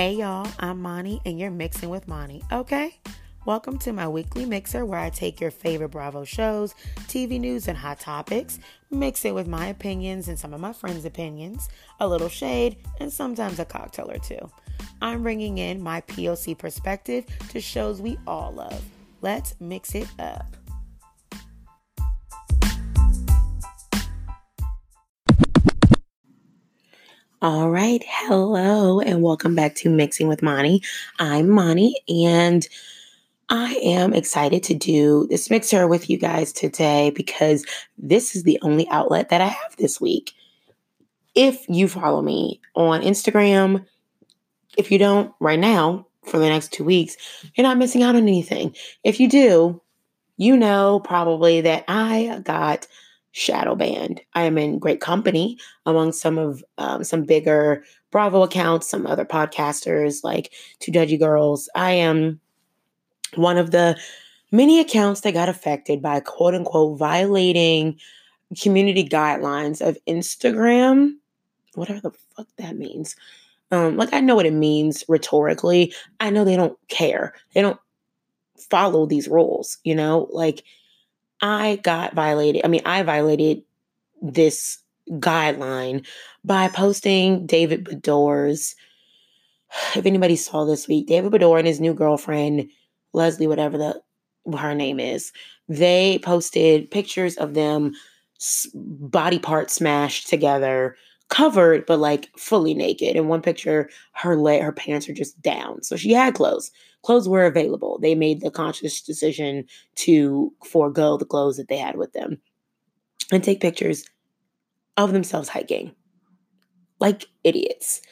Hey y'all, I'm Mani and you're mixing with Mani, okay? Welcome to my weekly mixer where I take your favorite Bravo shows, TV news, and hot topics, mix it with my opinions and some of my friends' opinions, a little shade, and sometimes a cocktail or two. I'm bringing in my POC perspective to shows we all love. Let's mix it up. All right, hello, and welcome back to Mixing with Mani. I'm Mani, and I am excited to do this mixer with you guys today because this is the only outlet that I have this week. If you follow me on Instagram, if you don't right now for the next two weeks, you're not missing out on anything. If you do, you know probably that I got shadow banned. I am in great company among some of um, some bigger Bravo accounts, some other podcasters like Two Judgy Girls. I am one of the many accounts that got affected by quote unquote violating community guidelines of Instagram, whatever the fuck that means. Um, like I know what it means rhetorically. I know they don't care. They don't follow these rules, you know? Like I got violated. I mean, I violated this guideline by posting David Beador's. If anybody saw this week, David Beador and his new girlfriend, Leslie, whatever the her name is, they posted pictures of them body parts smashed together, covered but like fully naked. In one picture, her leg, her pants are just down, so she had clothes clothes were available. They made the conscious decision to forego the clothes that they had with them and take pictures of themselves hiking like idiots.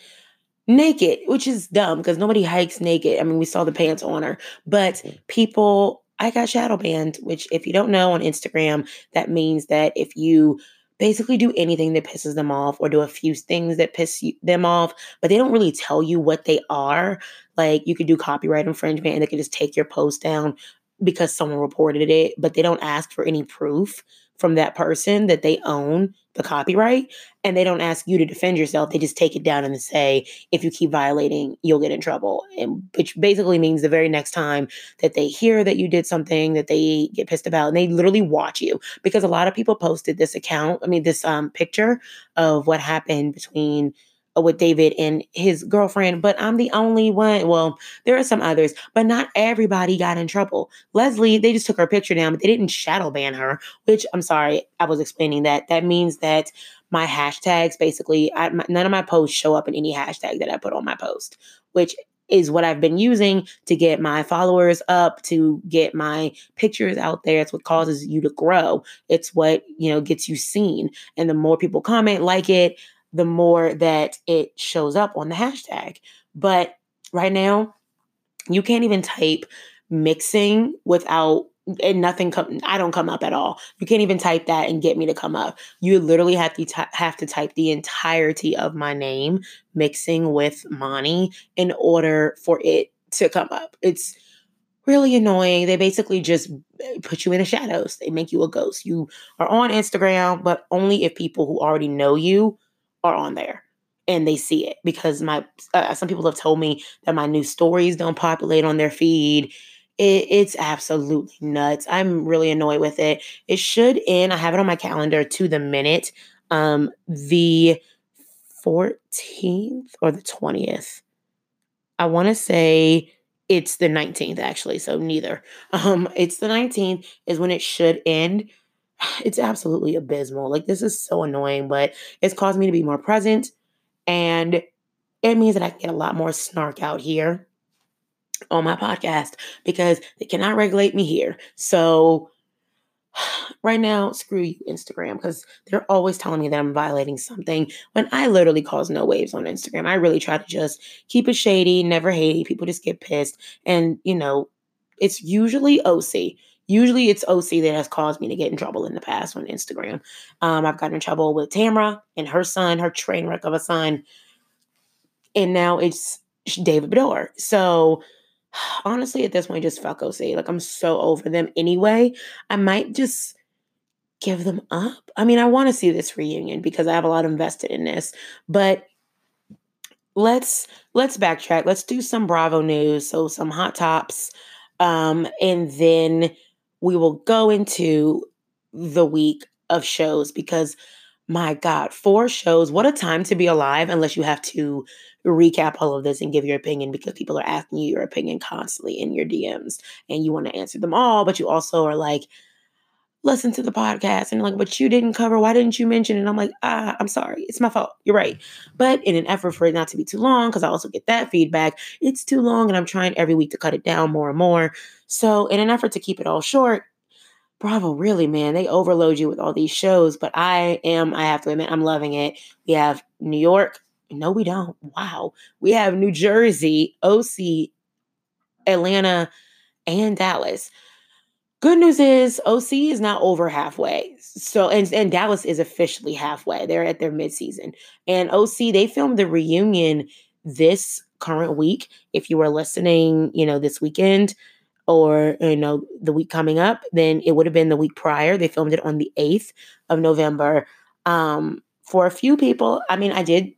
Naked, which is dumb because nobody hikes naked. I mean, we saw the pants on her, but mm. people, I got shadow banned, which, if you don't know on Instagram, that means that if you basically do anything that pisses them off or do a few things that piss you, them off, but they don't really tell you what they are. Like you could do copyright infringement and they could just take your post down because someone reported it, but they don't ask for any proof from that person that they own the copyright and they don't ask you to defend yourself they just take it down and say if you keep violating you'll get in trouble. And which basically means the very next time that they hear that you did something that they get pissed about and they literally watch you because a lot of people posted this account i mean this um picture of what happened between Uh, with David and his girlfriend, but I'm the only one. Well, there are some others, but not everybody got in trouble. Leslie, they just took her picture down, but they didn't shadow ban her, which I'm sorry, I was explaining that. That means that my hashtags basically, I, my, none of my posts show up in any hashtag that I put on my post, which is what I've been using to get my followers up, to get my pictures out there. It's what causes you to grow. It's what, you know, gets you seen. And the more people comment, like it, the more that it shows up on the hashtag. But right now, you can't even type mixing without and nothing come I don't come up at all. You can't even type that and get me to come up. You literally have to t- have to type the entirety of my name mixing with Mani in order for it to come up. It's really annoying. They basically just put you in the shadows. They make you a ghost. You are on Instagram, but only if people who already know you are on there and they see it because my uh, some people have told me that my new stories don't populate on their feed. It, it's absolutely nuts. I'm really annoyed with it. It should end i have it on my calendar to the minute um the 14th or the 20th i want to say it's the 19th actually so neither. Um it's the 19th is when it should end it's absolutely abysmal. Like this is so annoying, but it's caused me to be more present and it means that I can get a lot more snark out here on my podcast because they cannot regulate me here. So right now, screw you, Instagram, because they're always telling me that I'm violating something when I literally cause no waves on Instagram. I really try to just keep it shady, never hate. People just get pissed. And, you know, it's usually OC. Usually it's OC that has caused me to get in trouble in the past on Instagram. Um, I've gotten in trouble with Tamra and her son, her train wreck of a son. And now it's David Beador. So honestly, at this point, just fuck OC. Like I'm so over them anyway. I might just give them up. I mean, I want to see this reunion because I have a lot invested in this. But let's let's backtrack. Let's do some Bravo news. So some hot tops. Um, and then we will go into the week of shows because my God, four shows. What a time to be alive, unless you have to recap all of this and give your opinion because people are asking you your opinion constantly in your DMs and you want to answer them all, but you also are like, listen to the podcast and like, but you didn't cover, why didn't you mention it? And I'm like, ah, I'm sorry, it's my fault. You're right. But in an effort for it not to be too long, because I also get that feedback, it's too long and I'm trying every week to cut it down more and more. So, in an effort to keep it all short, Bravo, really, man, they overload you with all these shows, but I am, I have to admit, I'm loving it. We have New York. No, we don't. Wow. We have New Jersey, OC, Atlanta, and Dallas. Good news is OC is not over halfway. So and and Dallas is officially halfway. They're at their midseason. And OC they filmed the reunion this current week. If you were listening, you know, this weekend or you know the week coming up, then it would have been the week prior. They filmed it on the 8th of November. Um for a few people, I mean, I did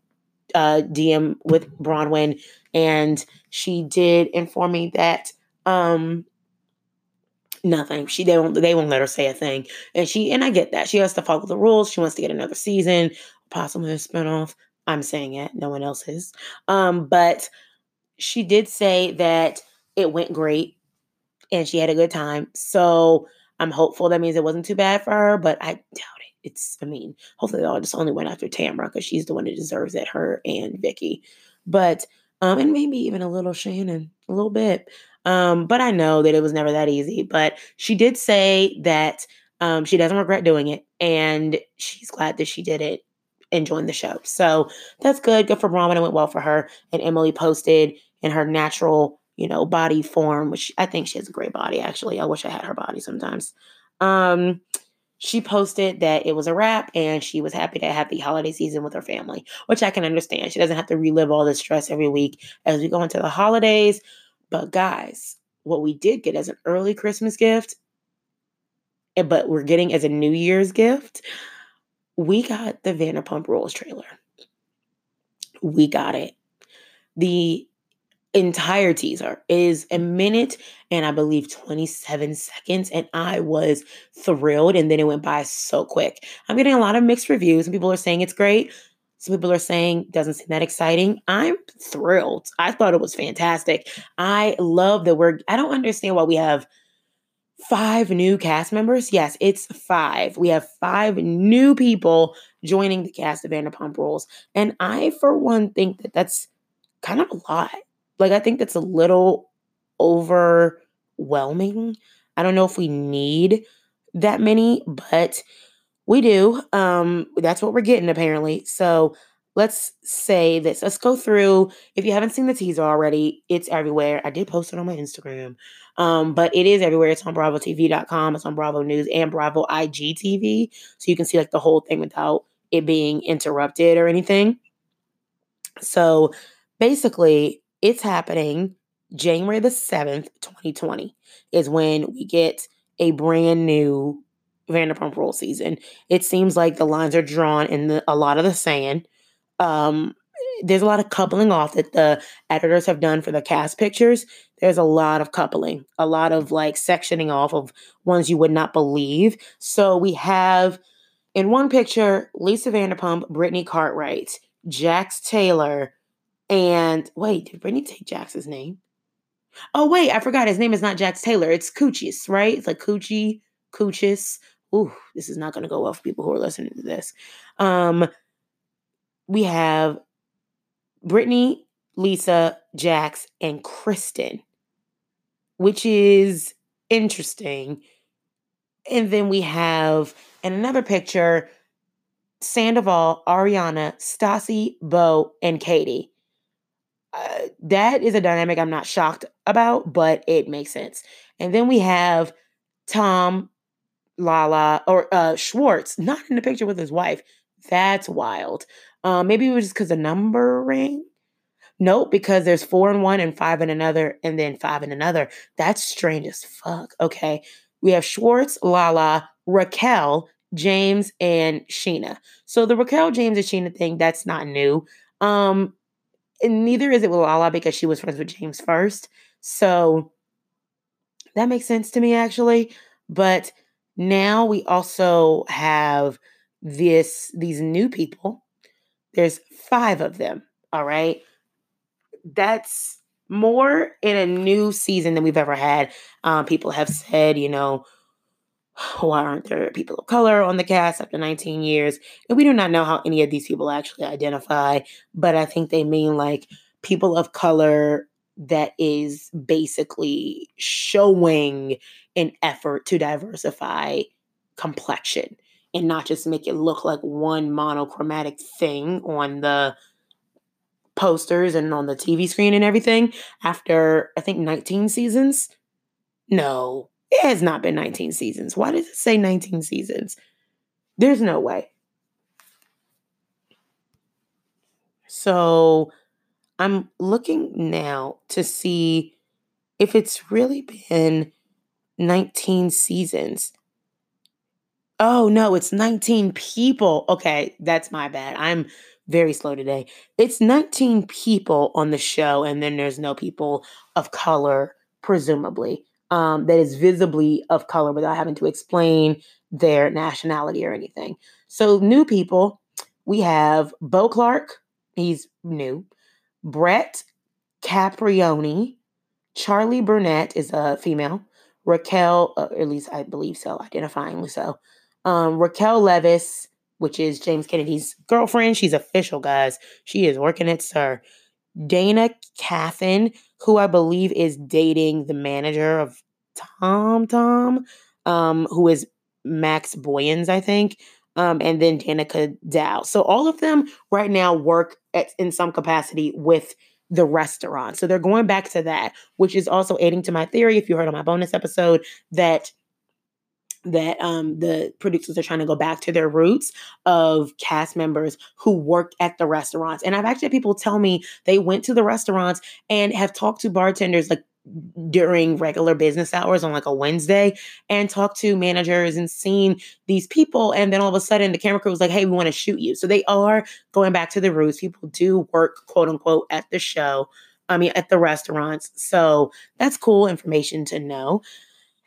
uh DM with Bronwyn and she did inform me that um nothing. She they won't they won't let her say a thing. And she and I get that. She has to follow the rules. She wants to get another season, possibly a spinoff. I'm saying it. No one else is. Um, but she did say that it went great and she had a good time. So I'm hopeful that means it wasn't too bad for her, but I doubt it. It's, I mean, hopefully they all just only went after Tamra because she's the one that deserves it, her and Vicki. But um, and maybe even a little Shannon, a little bit. Um, but I know that it was never that easy. But she did say that um, she doesn't regret doing it, and she's glad that she did it and joined the show. So that's good. Good for Bronwyn. It went well for her. And Emily posted in her natural, you know, body form, which I think she has a great body. Actually, I wish I had her body sometimes. Um, she posted that it was a wrap and she was happy to have the holiday season with her family, which I can understand. She doesn't have to relive all this stress every week as we go into the holidays. But guys, what we did get as an early Christmas gift, eh, but we're getting as a New Year's gift, we got the Vanderpump Rules trailer. We got it. The entire teaser is a minute and I believe 27 seconds. And I was thrilled. And then it went by so quick. I'm getting a lot of mixed reviews. and people are saying it's great. Some people are saying doesn't seem that exciting. I'm thrilled. I thought it was fantastic. I love that we're, I don't understand why we have five new cast members. Yes, it's five. We have five new people joining the cast of Vanderpump Rules. And I, for one, think that that's kind of a lot. Like, I think that's a little overwhelming. I don't know if we need that many, but we do. Um, that's what we're getting apparently. So let's say this. Let's go through. If you haven't seen the teaser already, it's everywhere. I did post it on my Instagram. Um, but it is everywhere. It's on BravoTV.com. It's on Bravo News and Bravo IGTV. So you can see like the whole thing without it being interrupted or anything. So basically, it's happening January the 7th, 2020 is when we get a brand new Vanderpump Rule season. It seems like the lines are drawn in the, a lot of the sand. Um, there's a lot of coupling off that the editors have done for the cast pictures. There's a lot of coupling, a lot of like sectioning off of ones you would not believe. So we have in one picture Lisa Vanderpump, Brittany Cartwright, Jax Taylor, and wait, did Brittany take Jax's name? Oh wait, I forgot his name is not Jax Taylor. It's Coochis, right? It's like Coochie, Coochis, ooh, this is not going to go well for people who are listening to this. Um, we have Brittany, Lisa, Jax, and Kristen, which is interesting. And then we have in another picture Sandoval, Ariana, Stassi, Beau, and Katie. Uh, that is a dynamic I'm not shocked about, but it makes sense. And then we have Tom, Lala or uh, Schwartz not in the picture with his wife. That's wild. Um, maybe it was just because the numbering. Nope, because there's four in one and five in another, and then five in another. That's strange as fuck. Okay. We have Schwartz, Lala, Raquel, James, and Scheana. So the Raquel, James, and Scheana thing, that's not new. Um, and neither is it with Lala because she was friends with James first. So that makes sense to me actually. But now we also have this these new people. There's five of them. All right. That's more in a new season than we've ever had. Um, people have said, you know, why aren't there people of color on the cast after 19 years? And we do not know how any of these people actually identify, but I think they mean like people of color that is basically showing an effort to diversify complexion and not just make it look like one monochromatic thing on the posters and on the TV screen and everything after I think 19 seasons. No, it has not been 19 seasons. Why does it say 19 seasons? There's no way. So I'm looking now to see if it's really been 19 seasons. Oh, no, it's 19 people. Okay, that's my bad. I'm very slow today. It's 19 people on the show, and then there's no people of color, presumably um, that is visibly of color without having to explain their nationality or anything. So, new people, we have Beau Clark, he's new, Brett Caprioni, Charli Burnett is a female, Raquel, uh, at least I believe so, identifyingly so, um, Raquel Leviss, which is James Kennedy's girlfriend. She's official, guys. She is working at Sir. Dayna Kathan, who I believe is dating the manager of Tom Tom, um, who is Max Boyens, I think, um, and then Danica Dow. So all of them right now work at, in some capacity with the restaurant. So they're going back to that, which is also aiding to my theory, if you heard on my bonus episode, that that um, the producers are trying to go back to their roots of cast members who worked at the restaurants. And I've actually had people tell me they went to the restaurants and have talked to bartenders like during regular business hours on like a Wednesday and talked to managers and seen these people. And then all of a sudden the camera crew was like, hey, we want to shoot you. So they are going back to the roots. People do work, quote unquote, at the show. I mean, at the restaurants. So that's cool information to know.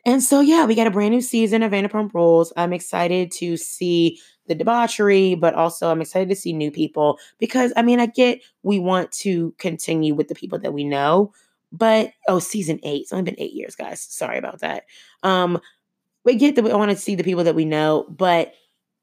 And so, yeah, we got a brand new season of Vanderpump Rules. I'm excited to see the debauchery, but also I'm excited to see new people because I mean, I get we want to continue with the people that we know, but oh, season eight. It's only been eight years, guys. Sorry about that. Um, we get that we want to see the people that we know, but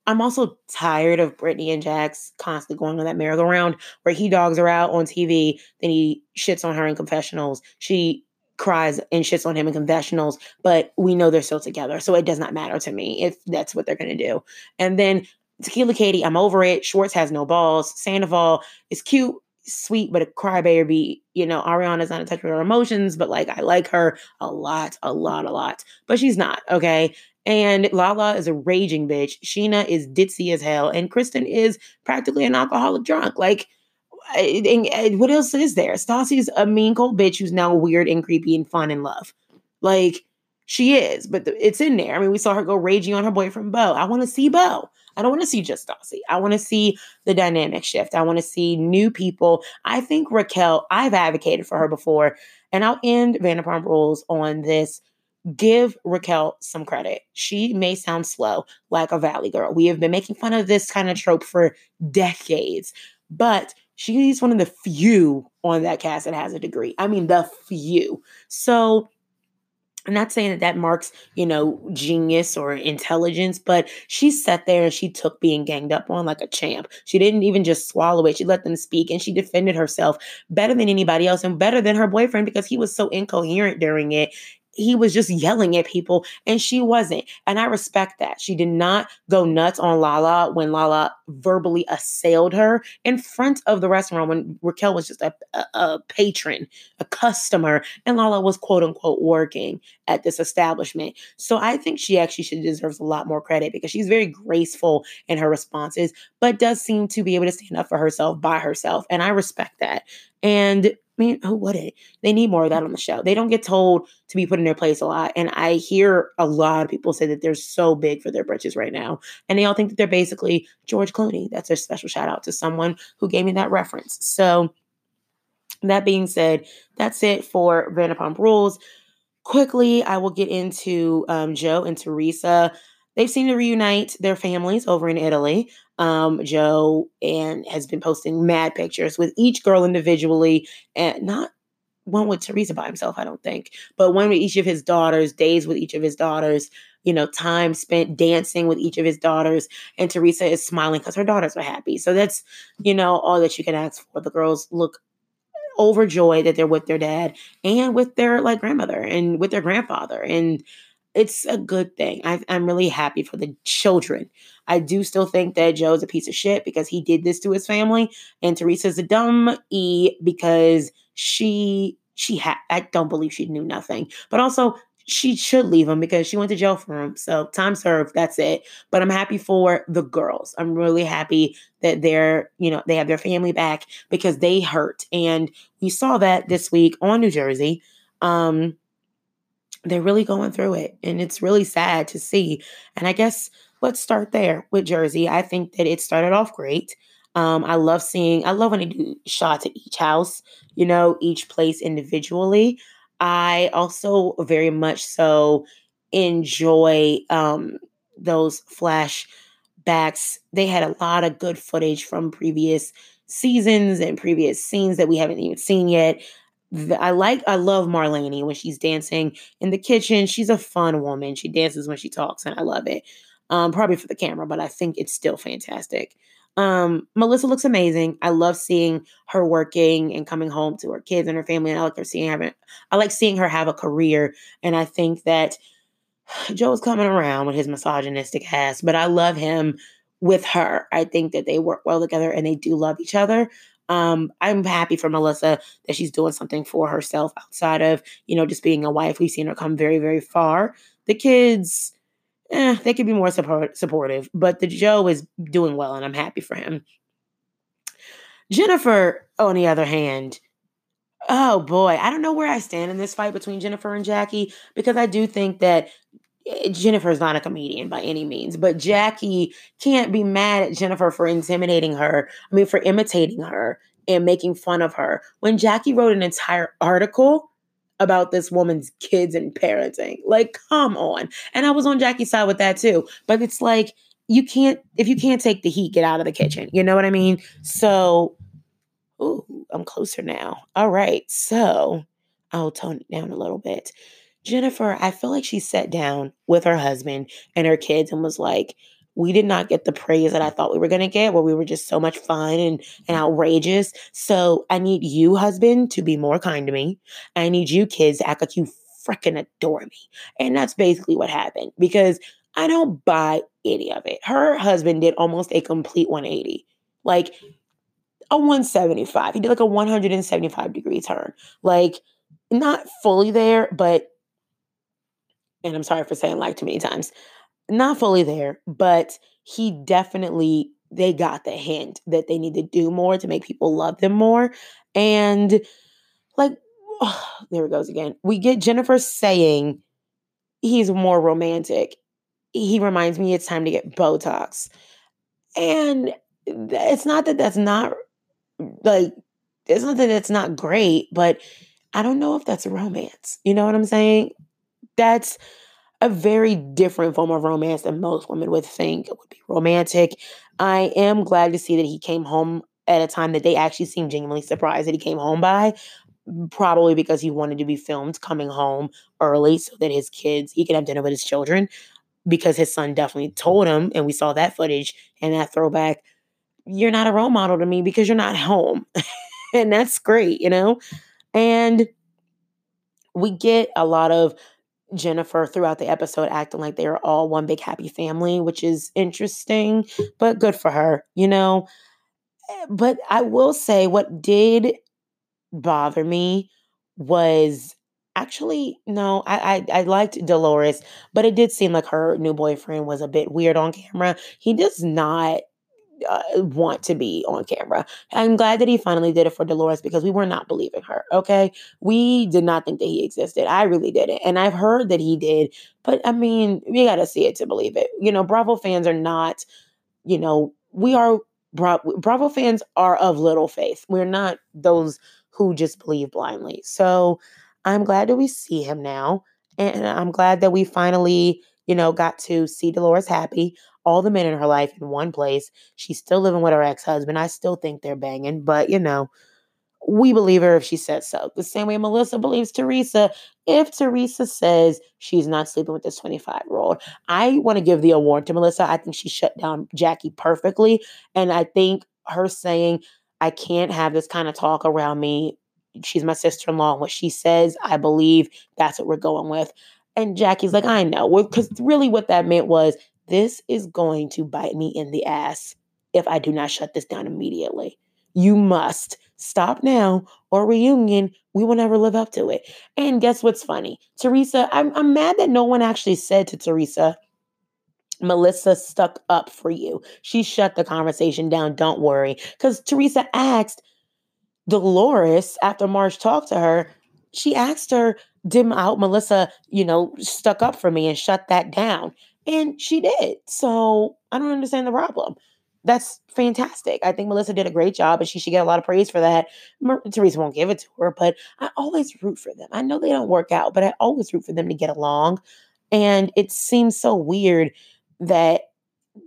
I'm also tired of Brittany and Jax constantly going on that merry-go-round where he dogs her out on TV, then he shits on her in confessionals. She cries and shits on him in confessionals, but we know they're still together. So it does not matter to me if that's what they're going to do. And then Tequila Katie, I'm over it. Schwartz has no balls. Sandoval is cute, sweet, but a crybaby. You know, Ariana's not in touch with her emotions, but like I like her a lot, a lot, a lot. But she's not, okay? And Lala is a raging bitch. Scheana is ditzy as hell. And Kristen is practically an alcoholic drunk. Like, and, and what else is there? Stassi's a mean cold bitch who's now weird and creepy and fun and love. Like she is, but the, it's in there. I mean, we saw her go raging on her boyfriend Beau. I want to see Beau. I don't want to see just Stassi. I want to see the dynamic shift. I want to see new people. I think Raquel, I've advocated for her before, and I'll end Vanderpump Rules on this. Give Raquel some credit. She may sound slow, like a Valley girl. We have been making fun of this kind of trope for decades, but she's one of the few on that cast that has a degree. I mean, the few. So I'm not saying that that marks, you know, genius or intelligence, but she sat there and she took being ganged up on like a champ. She didn't even just swallow it. She let them speak and she defended herself better than anybody else and better than her boyfriend because he was so incoherent during it he was just yelling at people and she wasn't. And I respect that. She did not go nuts on Lala when Lala verbally assailed her in front of the restaurant when Raquel was just a, a, a patron, a customer, and Lala was quote unquote working at this establishment. So I think she actually should deserves a lot more credit because she's very graceful in her responses, but does seem to be able to stand up for herself by herself. And I respect that. And mean, who wouldn't? They need more of that on the show. They don't get told to be put in their place a lot. And I hear a lot of people say that they're so big for their britches right now. And they all think that they're basically George Clooney. That's a special shout out to someone who gave me that reference. So That being said, that's it for Vanderpump Rules. Quickly, I will get into um, Joe and Teresa. They've seemed to reunite their families over in Italy. Um, Joe and has been posting mad pictures with each girl individually, and not one with Teresa by himself, I don't think, but one with each of his daughters, days with each of his daughters, you know, time spent dancing with each of his daughters. And Teresa is smiling because her daughters are happy. So that's, you know, all that you can ask for. The girls look overjoyed that they're with their dad and with their like grandmother and with their grandfather. And it's a good thing. I, am really happy for the children. I do still think that Joe's a piece of shit because he did this to his family, and Teresa's a dumb e because she she had. I don't believe she knew nothing, but also she should leave him because she went to jail for him. So time served. That's it. But I'm happy for the girls. I'm really happy that they're you know they have their family back because they hurt, and we saw that this week on New Jersey. Um, they're really going through it and it's really sad to see and i guess let's start there with jersey i think that it started off great um, i love seeing i love when they do shots at each house you know each place individually i also very much so enjoy um, those flashbacks they had a lot of good footage from previous seasons and previous scenes that we haven't even seen yet I like I love Marlene when she's dancing in the kitchen. She's a fun woman. She dances when she talks, and I love it. Um, probably for the camera, but I think it's still fantastic. Um, Melissa looks amazing. I love seeing her working and coming home to her kids and her family. And I like her seeing having I like seeing her have a career. And I think that Joe's coming around with his misogynistic ass, but I love him with her. I think that they work well together and they do love each other. Um, I'm happy for Melissa that she's doing something for herself outside of, you know, just being a wife. We've seen her come very, very far. The kids, eh, they could be more support- supportive, but the Joe is doing well, and I'm happy for him. Jennifer, on the other hand, oh boy, I don't know where I stand in this fight between Jennifer and Jackie because I do think that Eh, Jennifer's not a comedian by any means, but Jackie can't be mad at Jennifer for intimidating her. I mean, for imitating her and making fun of her. When Jackie wrote an entire article about this woman's kids and parenting, like, come on. And I was on Jackie's side with that too. But it's like, you can't, if you can't take the heat, get out of the kitchen. You know what I mean? So, ooh, I'm closer now. All right. So, I'll tone it down a little bit. Jennifer, I feel like she sat down with her husband and her kids and was like, we did not get the praise that I thought we were going to get, where we were just so much fun and, and mm-hmm. outrageous. So I need you, husband, to be more kind to me. I need you, kids, to act like you freaking adore me. And that's basically what happened because I don't buy any of it. Her husband did almost a complete 180, like mm-hmm. a 175. He did like a 175 degree turn. Like, not fully there, but and I'm sorry for saying like too many times, not fully there, but he definitely they got the hint that they need to do more to make people love them more. And like oh, there it goes again. We get Jennifer saying he's more romantic. He reminds me it's time to get Botox. And it's not that that's not like it's not that it's not great, but I don't know if that's romance. You know what I'm saying? That's a very different form of romance than most women would think would be romantic. I am glad to see that he came home at a time that they actually seemed genuinely surprised that he came home by, probably because he wanted to be filmed coming home early so that his kids, he could have dinner with his children because his son definitely told him, and we saw that footage and that throwback. You're not a role model to me because you're not home. and that's great, you know? And we get a lot of Jennifer throughout the episode acting like they are all one big happy family, which is interesting, but good for her, you know. Eh, but I will say what did bother me was actually no, I, I I liked Dolores, but it did seem like her new boyfriend was a bit weird on camera. He does not uh, want to be on camera. I'm glad that he finally did it for Dolores because we were not believing her. Okay. We did not think that he existed. I really didn't. And I've heard that he did, but I mean, we got to see it to believe it. You know, Bravo fans are not, you know, we are Bravo, Bravo fans are of little faith. We're not those who just believe blindly. So I'm glad that we see him now. And I'm glad that we finally, you know, got to see Dolores happy. All the men in her life in one place. She's still living with her ex husband. I still think they're banging, but you know, we believe her if she says so. The same way Melissa believes Teresa if Teresa says she's not sleeping with this 25 year old. I want to give the award to Melissa. I think she shut down Jackie perfectly. And I think her saying, I can't have this kind of talk around me. She's my sister in law. What she says, I believe that's what we're going with. And Jackie's like, I know. Because really, what that meant was this is going to bite me in the ass if I do not shut this down immediately. You must stop now or reunion, we will never live up to it. And guess what's funny? Teresa, I'm, I'm mad that no one actually said to Teresa, Melissa stuck up for you. She shut the conversation down. Don't worry. Because Teresa asked Dolores after Marge talked to her, she asked her, Did out Melissa, you know, stuck up for me and shut that down? And she did. So I don't understand the problem that's fantastic. I think Melissa did a great job and she should get a lot of praise for that. Mer- Teresa won't give it to her, but I always root for them. I know they don't work out, but I always root for them to get along. And it seems so weird that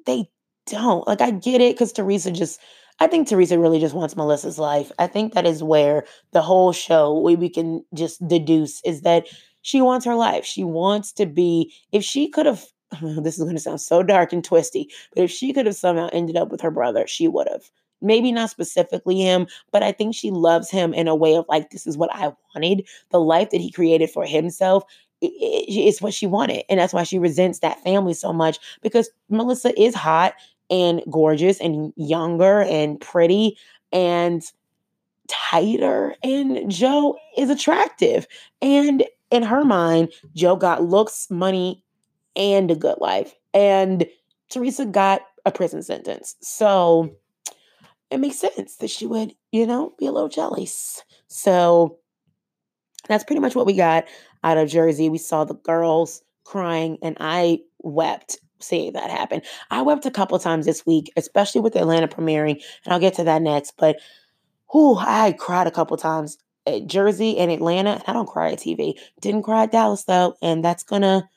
they don't. Like, I get it because Teresa just, I think Teresa really just wants Melissa's life. I think that is where the whole show, we, we can just deduce, is that she wants her life. She wants to be, if she could have this is going to sound so dark and twisty, but if she could have somehow ended up with her brother, she would have. Maybe not specifically him, but I think she loves him in a way of like, this is what I wanted. The life that he created for himself is what she wanted. And that's why she resents that family so much because Melissa is hot and gorgeous and younger and pretty and tighter. And Joe is attractive. And in her mind, Joe got looks, money, and a good life. And Teresa got a prison sentence. So it makes sense that she would, you know, be a little jealous. So that's pretty much what we got out of Jersey. We saw the girls crying, and I wept seeing that happen. I wept a couple times this week, especially with Atlanta premiering, and I'll get to that next. But who I cried a couple times at Jersey and Atlanta, and I don't cry at TV. Didn't cry at Dallas though, and that's gonna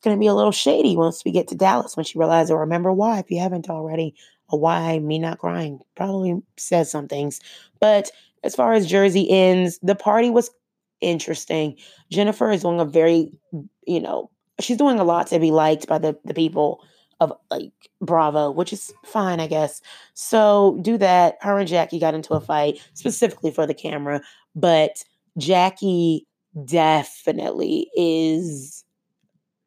it's to be a little shady once we get to Dallas when she realizes, or remember why, if you haven't already, why me not crying probably says some things. But as far as Jersey ends, the party was interesting. Jennifer is doing a very, you know, she's doing a lot to be liked by the, the people of like Bravo, which is fine, I guess. So do that. Her and Jackie got into a fight specifically for the camera, but Jackie definitely is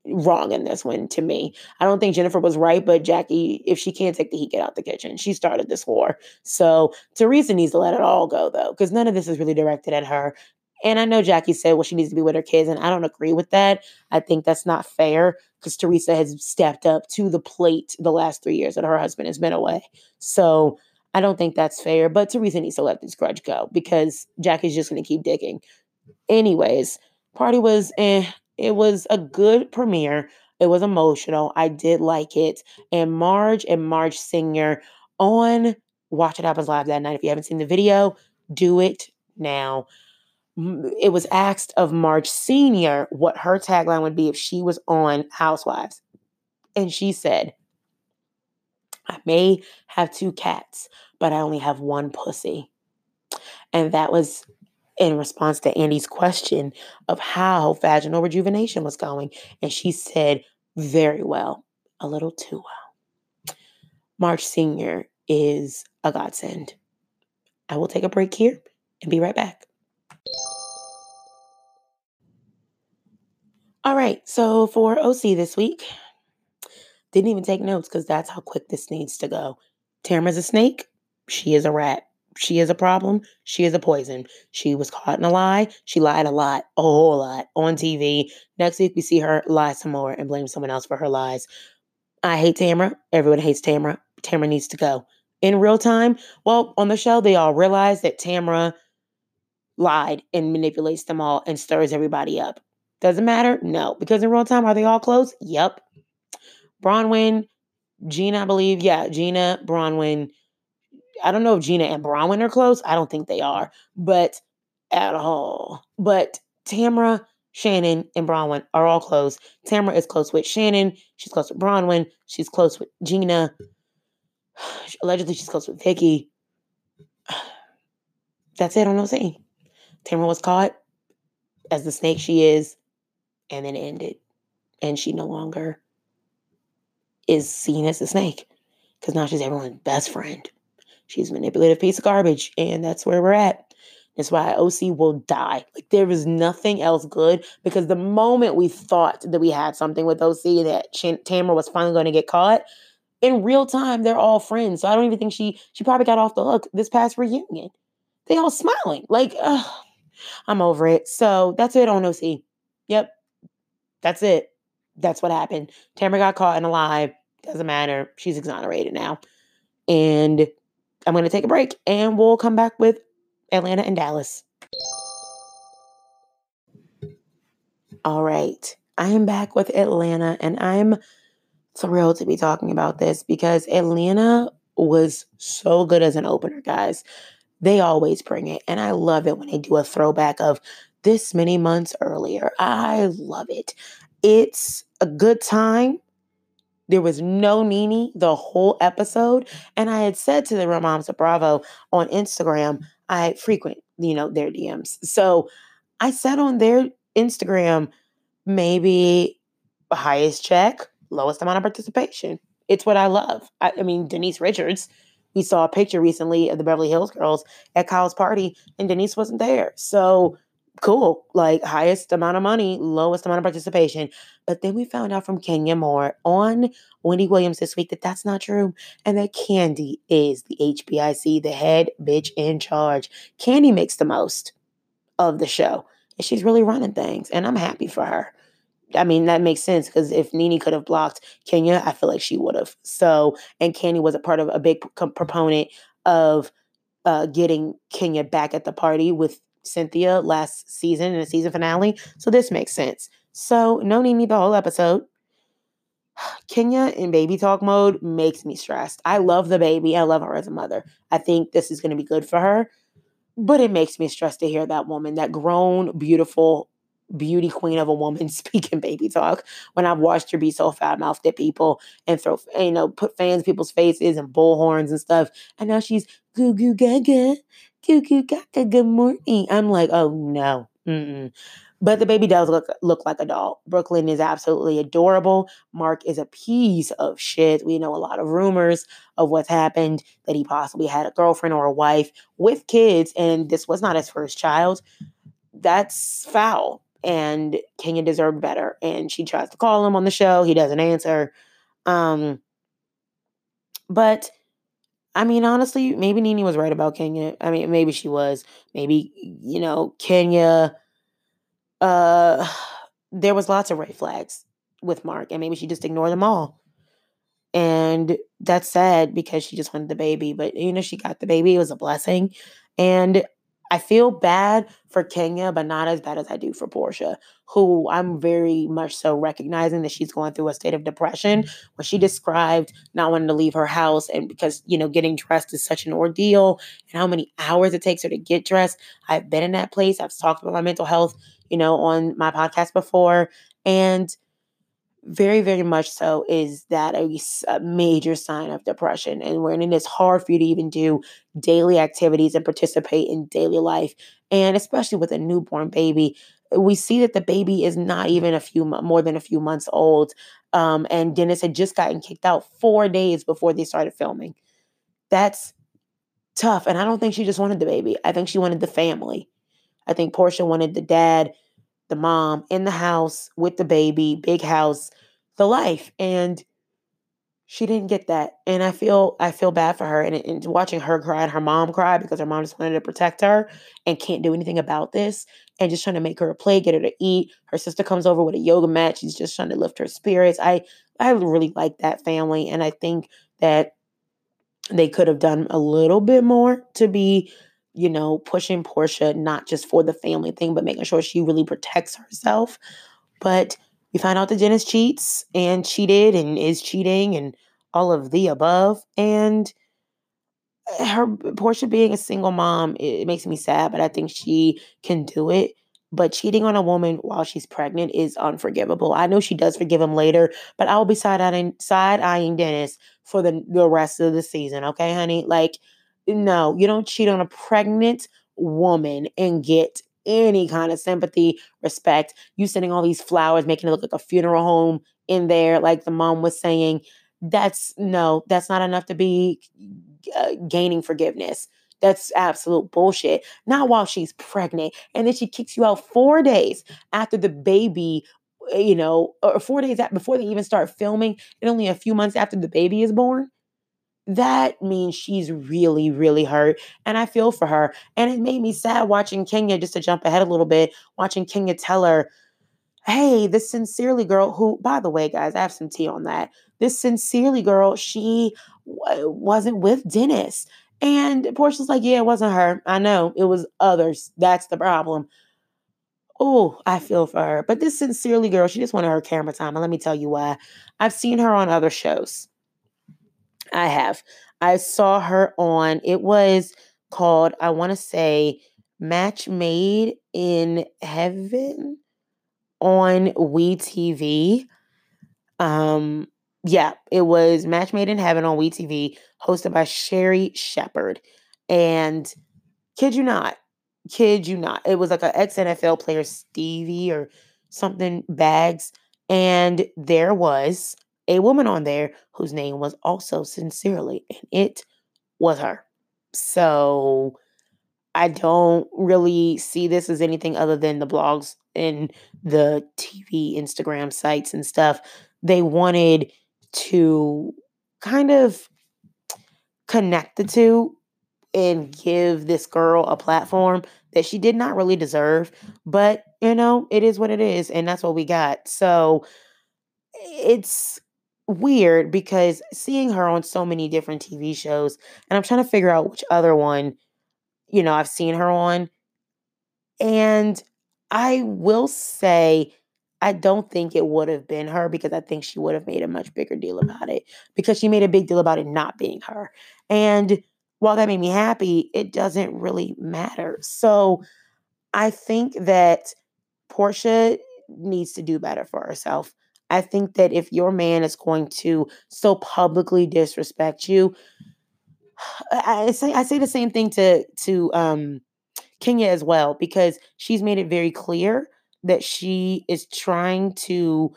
wrong in this one to me. I don't think Jennifer was right, but Jackie, if she can't take the heat, get out the kitchen. She started this war. So Teresa needs to let it all go, though, because none of this is really directed at her. And I know Jackie said, well, she needs to be with her kids, and I don't agree with that. I think that's not fair because Teresa has stepped up to the plate the last three years that her husband has been away. So I don't think that's fair, but Teresa needs to let this grudge go because Jackie's just going to keep digging. Anyways, party was eh, it was a good premiere. It was emotional. I did like it. And Marge and Marge Senior on Watch What Happens Live that night. If you haven't seen the video, do it now. It was asked of Marge Senior what her tagline would be if she was on Housewives. And she said, I may have two cats, but I only have one pussy. And that was in response to Andy's question of how vaginal rejuvenation was going. And she said, very well, a little too well. Marge Sr. is a godsend. I will take a break here and be right back. All right, so for OC this week, didn't even take notes because that's how quick this needs to go. Tamra's a snake, she is a rat. She is a problem. She is a poison. She was caught in a lie. She lied a lot, a whole lot on TV. Next week, we see her lie some more and blame someone else for her lies. I hate Tamra. Everyone hates Tamra. Tamra needs to go. In real time, well, on the show, they all realize that Tamra lied and manipulates them all and stirs everybody up. Doesn't matter? No. Because in real time, are they all close? Yep. Bronwyn, Gina, I believe. Yeah, Gina, Bronwyn. I don't know if Gina and Bronwyn are close. I don't think they are, but at all. But Tamra, Shannon, and Bronwyn are all close. Tamra is close with Shannon. She's close with Bronwyn. She's close with Gina. Allegedly, she's close with Vicki. That's it on OC. Tamra was caught as the snake she is, and then ended. And she no longer is seen as a snake because now she's everyone's best friend. She's a manipulative piece of garbage, and that's where we're at. That's why OC will die. Like there was nothing else good because the moment we thought that we had something with OC that Ch- Tamra was finally going to get caught, in real time they're all friends. So I don't even think she she probably got off the hook this past reunion. They all smiling like, ugh, I'm over it. So that's it on OC. Yep, that's it. That's what happened. Tamra got caught and alive. Doesn't matter. She's exonerated now. And I'm going to take a break and we'll come back with Atlanta and Dallas. All right. I am back with Atlanta and I'm thrilled to be talking about this because Atlanta was so good as an opener, guys. They always bring it. And I love it when they do a throwback of this many months earlier. I love it. It's a good time. There was no Nene the whole episode. And I had said to the Real Moms of Bravo on Instagram, I frequent, you know, their DMs. So I said on their Instagram, maybe highest check, lowest amount of participation. It's what I love. I, I mean, Denise Richards, we saw a picture recently of the Beverly Hills girls at Kyle's party, and Denise wasn't there. So cool, like highest amount of money, lowest amount of participation. But then we found out from Kenya Moore on Wendy Williams this week that that's not true and that Kandi is the HBIC, the head bitch in charge. Kandi makes the most of the show and she's really running things and I'm happy for her. I mean, that makes sense because if Nene could have blocked Kenya, I feel like she would have. So, and Kandi was a part of a big proponent of uh, getting Kenya back at the party with Cynthia last season in the season finale. So this makes sense. So no Nene the whole episode. Kenya in baby talk mode makes me stressed. I love the baby. I love her as a mother. I think this is going to be good for her. But it makes me stressed to hear that woman, that grown, beautiful beauty queen of a woman speaking baby talk when I've watched her be so foul mouthed at people and throw, you know, put fans people's faces and bullhorns and stuff. And now she's goo goo gaga, goo gaga, good morning. I'm like, oh no. Mm-mm. But the baby does look look like a doll. Brooklyn is absolutely adorable. Mark is a piece of shit. We know a lot of rumors of what's happened that he possibly had a girlfriend or a wife with kids, and this was not his first child. That's foul and Kenya deserved better. And she tries to call him on the show. He doesn't answer. Um, but I mean, honestly, maybe Nene was right about Kenya. I mean, maybe she was. Maybe, you know, Kenya, uh, there was lots of red flags with Mark, and maybe she just ignored them all. And that's sad because she just wanted the baby. But, you know, she got the baby. It was a blessing. And I feel bad for Kenya, but not as bad as I do for Porsha, who I'm very much so recognizing that she's going through a state of depression. When she described not wanting to leave her house and because, you know, getting dressed is such an ordeal and how many hours it takes her to get dressed. I've been in that place. I've talked about my mental health, you know, on my podcast before. And very, very much so is that a, a, major sign of depression. And when it is hard for you to even do daily activities and participate in daily life, and especially with a newborn baby, we see that the baby is not even a few more than a few months old. Um, and Dennis had just gotten kicked out four days before they started filming. That's tough. And I don't think she just wanted the baby. I think she wanted the family. I think Porsha wanted the dad the mom in the house with the baby, big house, the life. And she didn't get that. And I feel I feel bad for her. And, and watching her cry and her mom cry because her mom just wanted to protect her and can't do anything about this and just trying to make her a play, get her to eat. Her sister comes over with a yoga mat. She's just trying to lift her spirits. I I really like that family. And I think that they could have done a little bit more to be you know, pushing Porsha, not just for the family thing, but making sure she really protects herself. But we find out that Dennis cheats and cheated and is cheating and all of the above. And eh, her Porsha being a single mom, it, it makes me sad, but I think she can do it. But cheating on a woman while she's pregnant is unforgivable. I know she does forgive him later, but I will be side eyeing side eyeing Dennis for the the rest of the season. Okay, honey. Like, no, you don't cheat on a pregnant woman and get any kind of sympathy, respect. You sending all these flowers, making it look like a funeral home in there, like the mom was saying. That's no, that's not enough to be uh, gaining forgiveness. That's absolute bullshit. Not while she's pregnant. And then she kicks you out four days after the baby, you know, or four days before they even start filming, and only a few months after the baby is born. That means she's really, really hurt. And I feel for her. And it made me sad watching Kenya, just to jump ahead a little bit, watching Kenya tell her, hey, this sincerely girl, who, by the way, guys, I have some tea on that. This sincerely girl, she w- wasn't with Dennis. And Porsha's like, yeah, it wasn't her. I know it was others. That's the problem. Oh, I feel for her. But this sincerely girl, she just wanted her camera time. And let me tell you why. I've seen her on other shows. I have. I saw her on, it was called, I want to say, Match Made in Heaven on WeTV. Um, yeah, it was Match Made in Heaven on WeTV, hosted by Sherri Shepherd. And kid you not, kid you not, it was like an ex NFL player, Stevie or something, Baggs. And there was a woman on there whose name was also Sincerely, and it was her. So I don't really see this as anything other than the blogs and the TV, Instagram sites and stuff. They wanted to kind of connect the two and give this girl a platform that she did not really deserve. But, you know, it is what it is. And that's what we got. So it's weird because seeing her on so many different TV shows, and I'm trying to figure out which other one, you know, I've seen her on. And I will say, I don't think it would have been her because I think she would have made a much bigger deal about it because she made a big deal about it not being her. And while that made me happy, it doesn't really matter. So I think that Porsha needs to do better for herself. I think that if your man is going to so publicly disrespect you, I say I say the same thing to to um, Kenya as well because she's made it very clear that she is trying to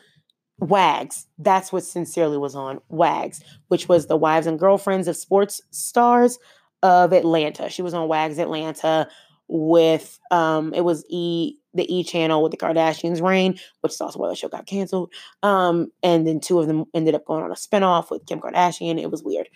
Wags. That's what sincerely was on Wags, which was the wives and girlfriends of sports stars of Atlanta. She was on Wags Atlanta with um it was E the E channel with the Kardashians reign, which is also why the show got canceled. Um, and then two of them ended up going on a spinoff with Kim Kardashian. It was weird.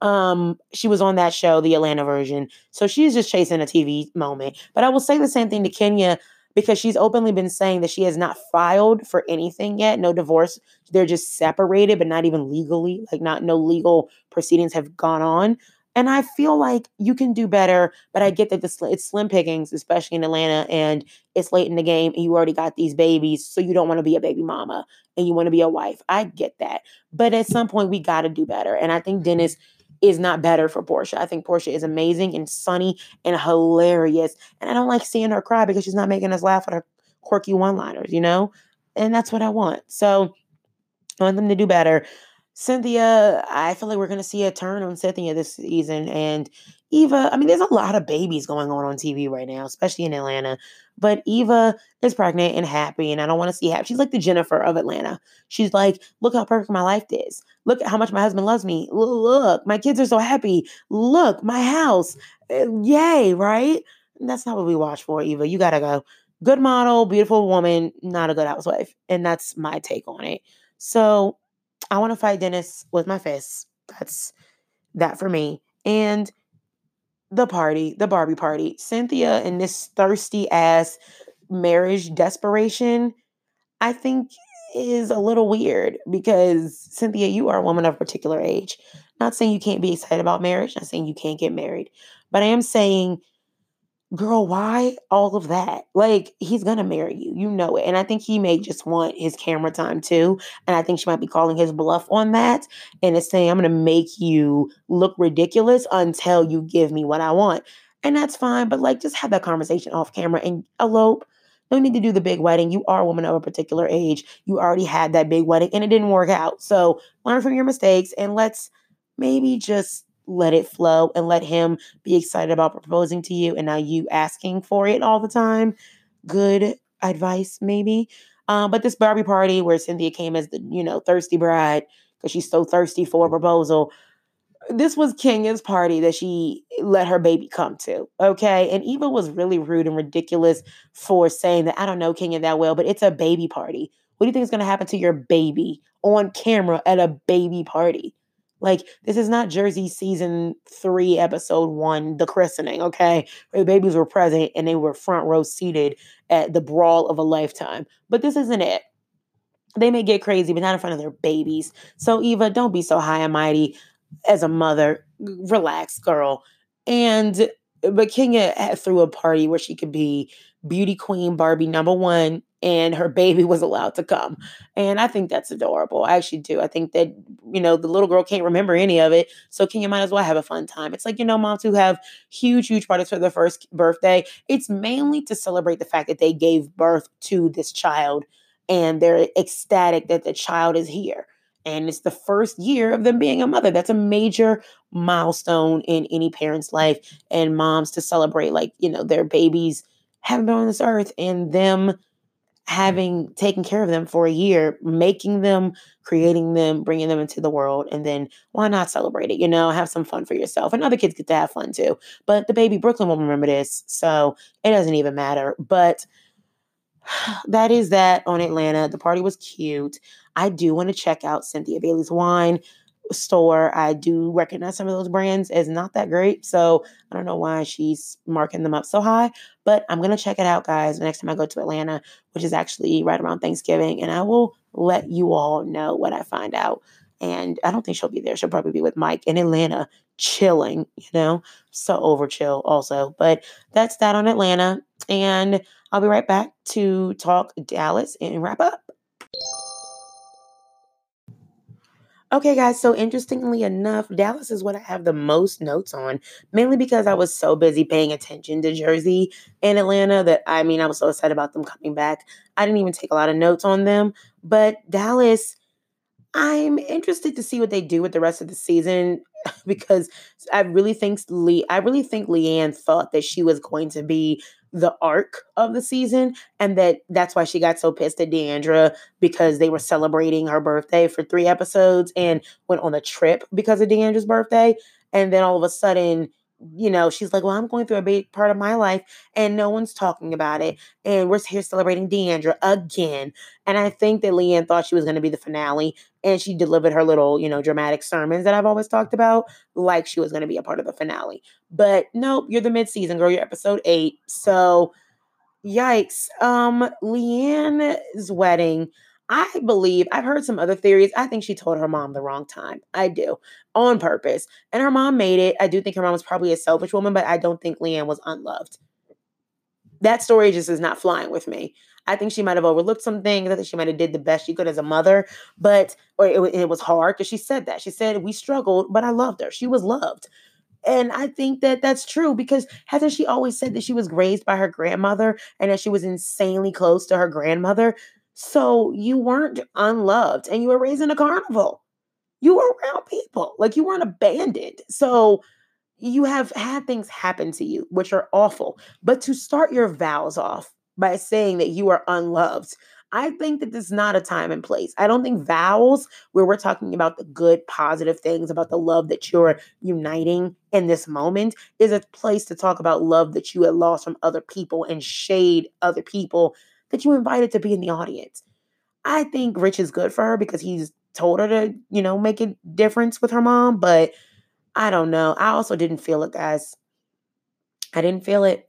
Um, she was on that show, the Atlanta version. So she's just chasing a TV moment. But I will say the same thing to Kenya because she's openly been saying that she has not filed for anything yet, no divorce. They're just separated, but not even legally, like not no legal proceedings have gone on. And I feel like you can do better, but I mm. get that this, it's slim pickings, especially in Atlanta, and it's late in the game, and you already got these babies, so you don't want to be a baby mama and you want to be a wife. I get that. But at some point, we got to do better. And I think Dennis is not better for Porsha. I think Porsha is amazing and sunny and hilarious. And I don't like seeing her cry because she's not making us laugh at her quirky one liners, you know? And that's what I want. So I want them to do better. Cynthia, I feel like we're going to see a turn on Cynthia this season. And Eva, I mean, there's a lot of babies going on on TV right now, especially in Atlanta. But Eva is pregnant and happy, and I don't want to see happy. She's like the Jennifer of Atlanta. She's like, look how perfect my life is. Look at how much my husband loves me. Look, my kids are so happy. Look, my house. Eh, yay, right? That's not what we watch for, Eva. You got to go. Good model, beautiful woman, not a good housewife. And that's my take on it. So I want to fight Dennis with my fists. That's that for me. And the party, the Barbie party. Cynthia and this thirsty ass marriage desperation, I think is a little weird because Cynthia, you are a woman of a particular age. Not saying you can't be excited about marriage, not saying you can't get married, but I am saying girl, why all of that? Like, he's gonna marry you, you know it. And I think he may mm-hmm. just want his camera time too. And I think she might be calling his bluff on that and it's saying, I'm gonna make you look ridiculous until you give me what I want. And that's fine, but like, just have that conversation off camera and elope. No need to do the big wedding. You are a woman of a particular age. You already had that big wedding and it didn't work out. So learn from your mistakes and let's maybe just let it flow and let him be excited about proposing to you and now you asking for it all the time. Good advice, maybe. Uh, but this Barbie party where Cynthia came as the, you know, thirsty bride because she's so thirsty for a proposal. This was Kenya's party that she let her baby come to. Okay. And Eva was really rude and ridiculous for saying that I don't know Kenya that well, but it's a baby party. What do you think is going to happen to your baby on camera at a baby party? Like, this is not Jersey season three, episode one, the christening, okay? Where the babies were present and they were front row seated at the brawl of a lifetime. But this isn't it. They may get crazy, but not in front of their babies. So, Eva, don't be so high and mighty as a mother. Relax, girl. And, but Kenya threw a party where she could be beauty queen Barbie number one and her baby was allowed to come. And I think that's adorable. I actually do. I think that, you know, the little girl can't remember any of it. So Kenya might as well have a fun time. It's like, you know, moms who have huge, huge parties for their first birthday. It's mainly to celebrate the fact that they gave birth to this child and they're ecstatic that the child is here. And it's the first year of them being a mother. That's a major milestone in any parent's life. And moms to celebrate, like, you know, their babies having been on this earth and them Mm-hmm. having taken care of them for a year, making them, creating them, bringing them into the world, and then why not celebrate it? You know, have some fun for yourself. And other kids get to have fun too. But the baby Brooklyn will remember this, so it doesn't even matter. But that is that on Atlanta. The party was cute. I do want to check out Cynthia Bailey's wine store. I do recognize some of those brands as not that great. So I don't know why she's marking them up so high, but I'm going to check it out, guys, the next time I go to Atlanta, which is actually right around Thanksgiving. And I will let you all know what I find out. And I don't think she'll be there. She'll probably be with Mike in Atlanta, chilling, you know, so over chill also. But that's that on Atlanta. And I'll be right back to talk Dallas and wrap up. Okay, guys, so interestingly enough, Dallas is what I have the most notes on, mainly because I was so busy paying attention to Jersey and Atlanta that I mean, I was so excited about them coming back. I didn't even take a lot of notes on them, but Dallas, I'm interested to see what they do with the rest of the season because I really think Lee, I really think LeeAnne thought that she was going to be the arc of the season and that that's why she got so pissed at D'Andra because they were celebrating her birthday for three episodes and went on a trip because of D'Andra's birthday and then all of a sudden you know, she's like, Well, I'm going through a big part of my life and no one's talking about it. And we're here celebrating D'Andra again. And I think that LeeAnne thought she was going to be the finale and she delivered her little, you know, dramatic sermons that I've always talked about, like she was going to be a part of the finale. But nope, you're the mid season girl, you're episode eight. So, yikes. Um, LeeAnne's wedding I believe I've heard some other theories. I think she told her mom the wrong time. I do on purpose. And her mom made it. I do think her mom was probably a selfish woman, but I don't think LeeAnne was unloved. That story just is not flying with me. I think she might have overlooked some things. I think she might have did the best she could as a mother, but or it, it was hard because she said that. She said we struggled, but I loved her. She was loved. And I think that that's true because hasn't she always said that she was raised by her grandmother and that she was insanely close to her grandmother? So you weren't unloved and you were raised in a carnival. You were around people, like you weren't abandoned. So you have had things happen to you, which are awful. But to start your vows off by saying that you are unloved, I think that this is not a time and place. I don't think vows, where we're talking about the good, positive things, about the love that you're uniting in this moment, is a place to talk about love that you had lost from other people and shade other people that you invited to be in the audience. I think Rich is good for her because he's told her to, you know, make a difference with her mom, but I don't know. I also didn't feel it, guys. I didn't feel it.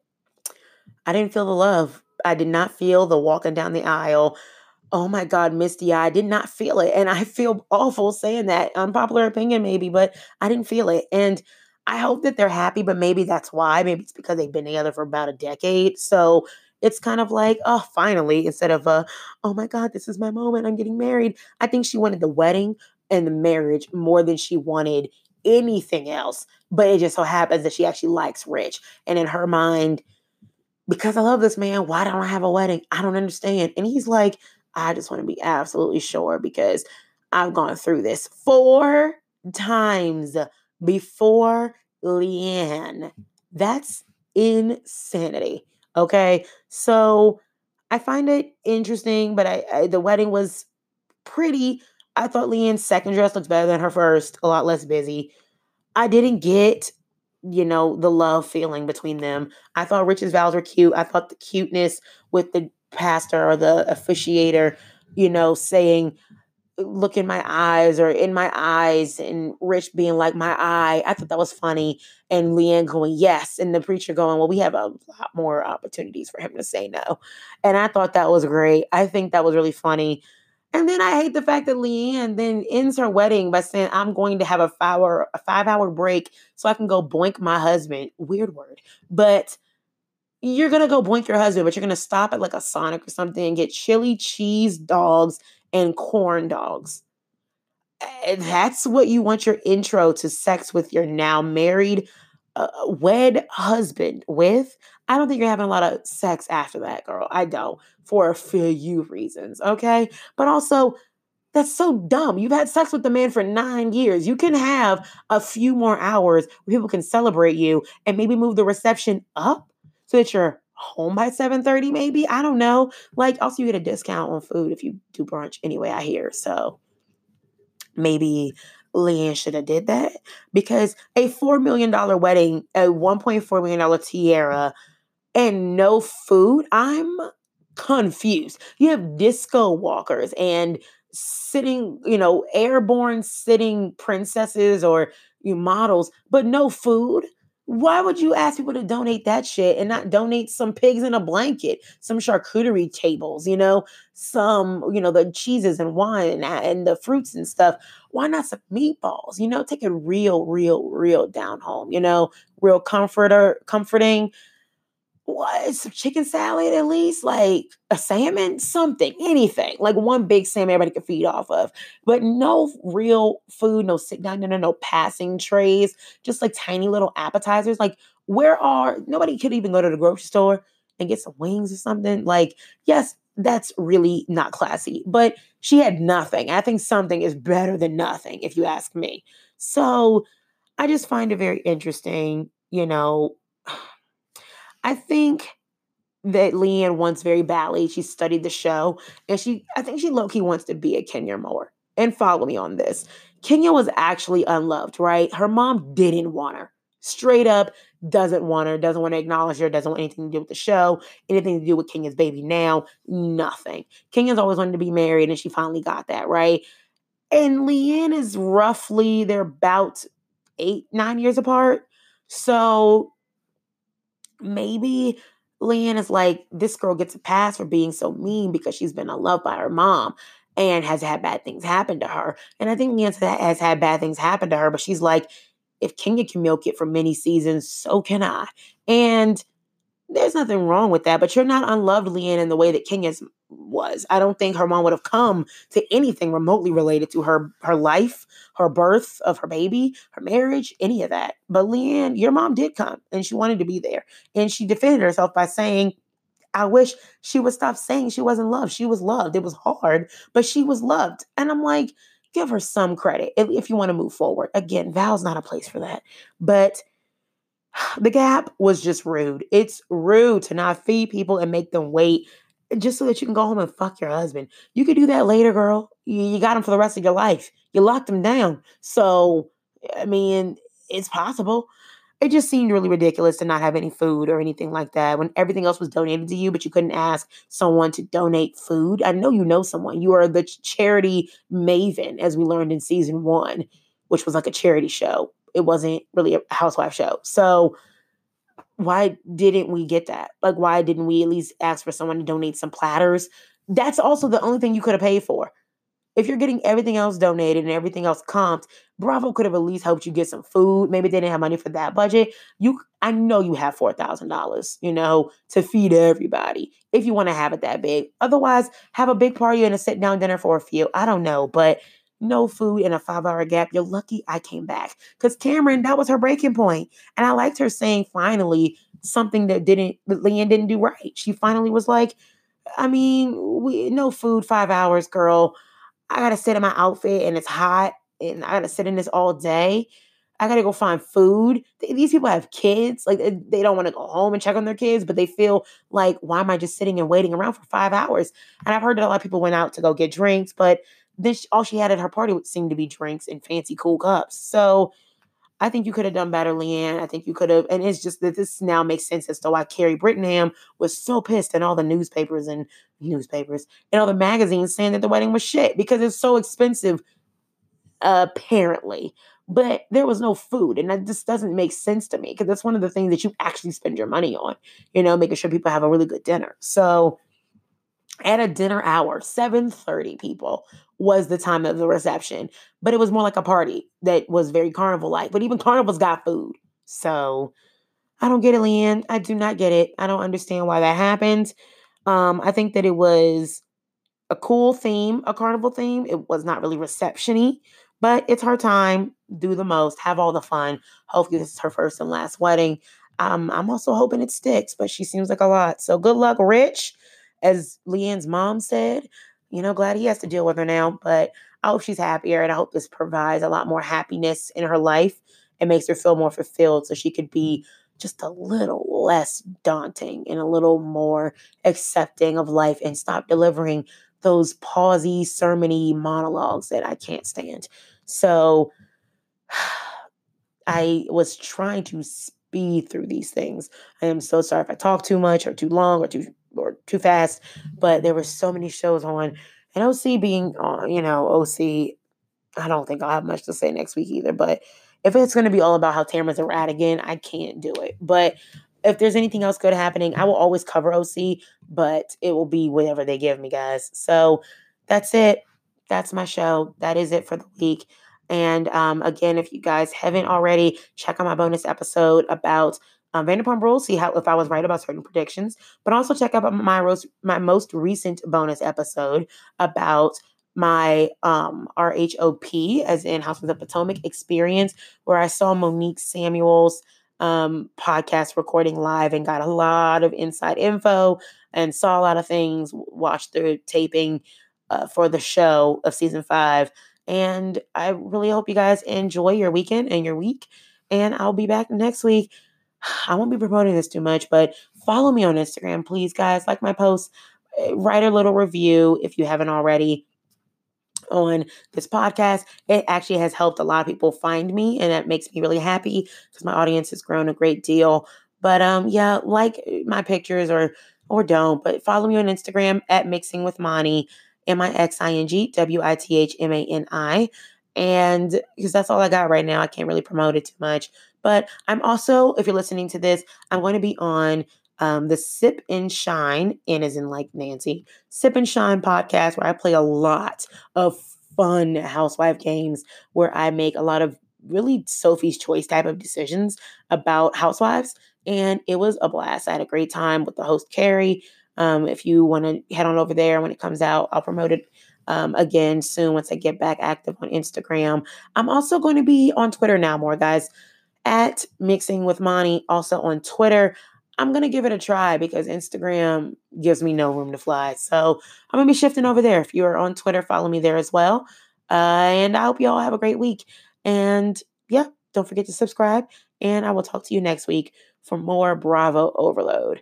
I didn't feel the love. I did not feel the walking down the aisle. Oh my God, Misty, I did not feel it. And I feel awful saying that. Unpopular opinion, maybe, but I didn't feel it. And I hope that they're happy, but maybe that's why. Maybe it's because they've been together for about a decade. So it's kind of like, oh, finally, instead of, uh, oh my God, this is my moment. I'm getting married. I think she wanted the wedding and the marriage more than she wanted anything else. But it just so happens that she actually likes Rich. And in her mind, because I love this man, why don't I have a wedding? I don't understand. And he's like, I just want to be absolutely sure because I've gone through this four times before LeeAnne. That's insanity. Okay. So I find it interesting, but I, I the wedding was pretty. I thought LeeAnne's second dress looks better than her first, a lot less busy. I didn't get, you know, the love feeling between them. I thought Rich's vows were cute. I thought the cuteness with the pastor or the officiator, you know, saying, look in my eyes or in my eyes and Rich being like my eye. I thought that was funny. And LeeAnne going, yes. And the preacher going, well, we have a lot more opportunities for him to say no. And I thought that was great. I think that was really funny. And then I hate the fact that LeeAnne then ends her wedding by saying, I'm going to have a five hour, a five hour break so I can go boink my husband. Weird word. But you're gonna go boink your husband, but you're gonna stop at like a Sonic or something and get chili cheese dogs and corn dogs. And that's what you want your intro to sex with your now married, uh, wed husband with. I don't think you're having a lot of sex after that, girl. I don't, for a few reasons, okay? But also, that's so dumb. You've had sex with the man for nine years. You can have a few more hours where people can celebrate you and maybe move the reception up so that you're home by 7:30 maybe. I don't know. Like also you get a discount on food if you do brunch anyway, I hear. So maybe LeeAnne should have did that because a 4 million dollar wedding, a 1.4 million dollar tiara and no food, I'm confused. You have disco walkers and sitting, you know, airborne sitting princesses or you models, but no food. Why would you ask people to donate that shit and not donate some pigs in a blanket, some charcuterie tables, you know, some, you know, the cheeses and wine and, and the fruits and stuff? Why not some meatballs? You know, take it real, real, real down home, you know, real comforter, comforting what some chicken salad at least? Like a salmon? Something anything. Like one big salmon everybody could feed off of. But no real food no sit down dinner no passing trays just like tiny little appetizers. Like where are nobody could even go to the grocery store and get some wings or something. Like yes that's really not classy but she had nothing. I think something is better than nothing if you ask me. So i just find it very interesting you know I think that LeeAnne wants very badly. She studied the show and she, I think she low key wants to be a Kenya Moore. And follow me on this. Kenya was actually unloved, right? Her mom didn't want her. Straight up, doesn't want her, doesn't want to acknowledge her, doesn't want anything to do with the show, anything to do with Kenya's baby now, nothing. Kenya's always wanted to be married and she finally got that, right? And LeeAnne is roughly, they're about eight, nine years apart. So maybe LeeAnne is like, this girl gets a pass for being so mean because she's been unloved by her mom and has had bad things happen to her. And I think LeeAnne has had bad things happen to her, but she's like, if Kenya can milk it for many seasons, so can I. And there's nothing wrong with that, but you're not unloved, LeeAnne, in the way that Kenya's was. I don't think her mom would have come to anything remotely related to her her life, her birth of her baby, her marriage, any of that. But LeeAnne, your mom did come and she wanted to be there. And she defended herself by saying, I wish she would stop saying she wasn't loved. She was loved. It was hard, but she was loved. And I'm like, give her some credit if you want to move forward. Again, Val's not a place for that. But the gap was just rude. It's rude to not feed people and make them wait just so that you can go home and fuck your husband. You could do that later, girl. You, you got him for the rest of your life. You locked him down. So, I mean, it's possible. It just seemed really ridiculous to not have any food or anything like that when everything else was donated to you, but you couldn't ask someone to donate food. I know you know someone. You are the charity maven, as we learned in season one, which was like a charity show. It wasn't really a housewife show. So, why didn't we get that? Like, why didn't we at least ask for someone to donate some platters? That's also the only thing you could have paid for. If you're getting everything else donated and everything else comped, Bravo could have at least helped you get some food. Maybe they didn't have money for that budget. You, I know you have four thousand dollars, you know, to feed everybody if you want to have it that big. Otherwise, have a big party and a sit down dinner for a few. I don't know, but no food in a five hour gap. You're lucky I came back because Kameron, that was her breaking point. and I liked her saying finally something that didn't that LeeAnne didn't do right. She finally was like, I mean, we no food five hours, girl. I gotta sit in my outfit and it's hot and I gotta sit in this all day. I gotta go find food. These people have kids. Like eh, they don't want to go home and check on their kids, but they feel like, why am I just sitting and waiting around for five hours? And I've heard that a lot of people went out to go get drinks, but this all she had at her party would seem to be drinks and fancy cool cups. So I think you could have done better, LeeAnne. I think you could have, and it's just that this now makes sense as to why Kari Brittingham was so pissed in all the newspapers and newspapers and all the magazines saying that the wedding was shit because it's so expensive apparently. But there was no food, and that just doesn't make sense to me because that's one of the things that you actually spend your money on, you know, making sure people have a really good dinner. So at a dinner hour, 7:30 people was the time of the reception, but it was more like a party that was very carnival like. But even carnivals got food. So I don't get it, LeeAnne. I do not get it. I don't understand why that happened. Um, I think that it was a cool theme, a carnival theme. It was not really receptiony, but it's her time. Do the most, have all the fun. Hopefully, this is her first and last wedding. Um, I'm also hoping it sticks, but she seems like a lot. So good luck, Rich. As LeeAnne's mom said, you know, glad he has to deal with her now, but I hope she's happier and I hope this provides a lot more happiness in her life and makes her feel more fulfilled so she could be just a little less daunting and a little more accepting of life and stop delivering those pausey, sermony monologues that I can't stand. So I was trying to speed through these things. I am so sorry if I talk too much or too long or too or too fast, but there were so many shows on. And OC being, uh, you know, OC, I don't think I'll have much to say next week either. But if it's going to be all about how Tamra's a rat again, I can't do it. But if there's anything else good happening, I will always cover OC, but it will be whatever they give me, guys. So that's it. That's my show. That is it for the week. And um, again, if you guys haven't already, check out my bonus episode about um, Vanderpump Rules, see how if I was right about certain predictions, but also check out my most my most recent bonus episode about my um RHOP, as in House of the Potomac experience, where I saw Monique Samuels um, podcast recording live and got a lot of inside info and saw a lot of things, watched the taping uh, for the show of season five. And I really hope you guys enjoy your weekend and your week. And I'll be back next week. I won't be promoting this too much, but follow me on Instagram, please, guys. Like my posts, eh, write a little review if you haven't already on this podcast. It actually has helped a lot of people find me, and that makes me really happy because my audience has grown a great deal. But um, yeah, like my pictures or or don't, but follow me on Instagram at mixing with Mani, M I X I N G W I T H M A N I. And because that's all I got right now, I can't really promote it too much. But I'm also, if you're listening to this, I'm going to be on um, the Sip and Shine, and as in like Nancy, Sip and Shine podcast, where I play a lot of fun housewife games where I make a lot of really Sophie's choice type of decisions about housewives. And it was a blast. I had a great time with the host, Carrie. Um, if you want to head on over there when it comes out, I'll promote it um, again soon once I get back active on Instagram. I'm also going to be on Twitter now more, guys, at Mixing with Mani, also on Twitter. I'm going to give it a try because Instagram gives me no room to fly. So I'm going to be shifting over there. If you are on Twitter, follow me there as well. Uh, and I hope you all have a great week. And yeah, don't forget to subscribe. And I will talk to you next week for more Bravo Overload.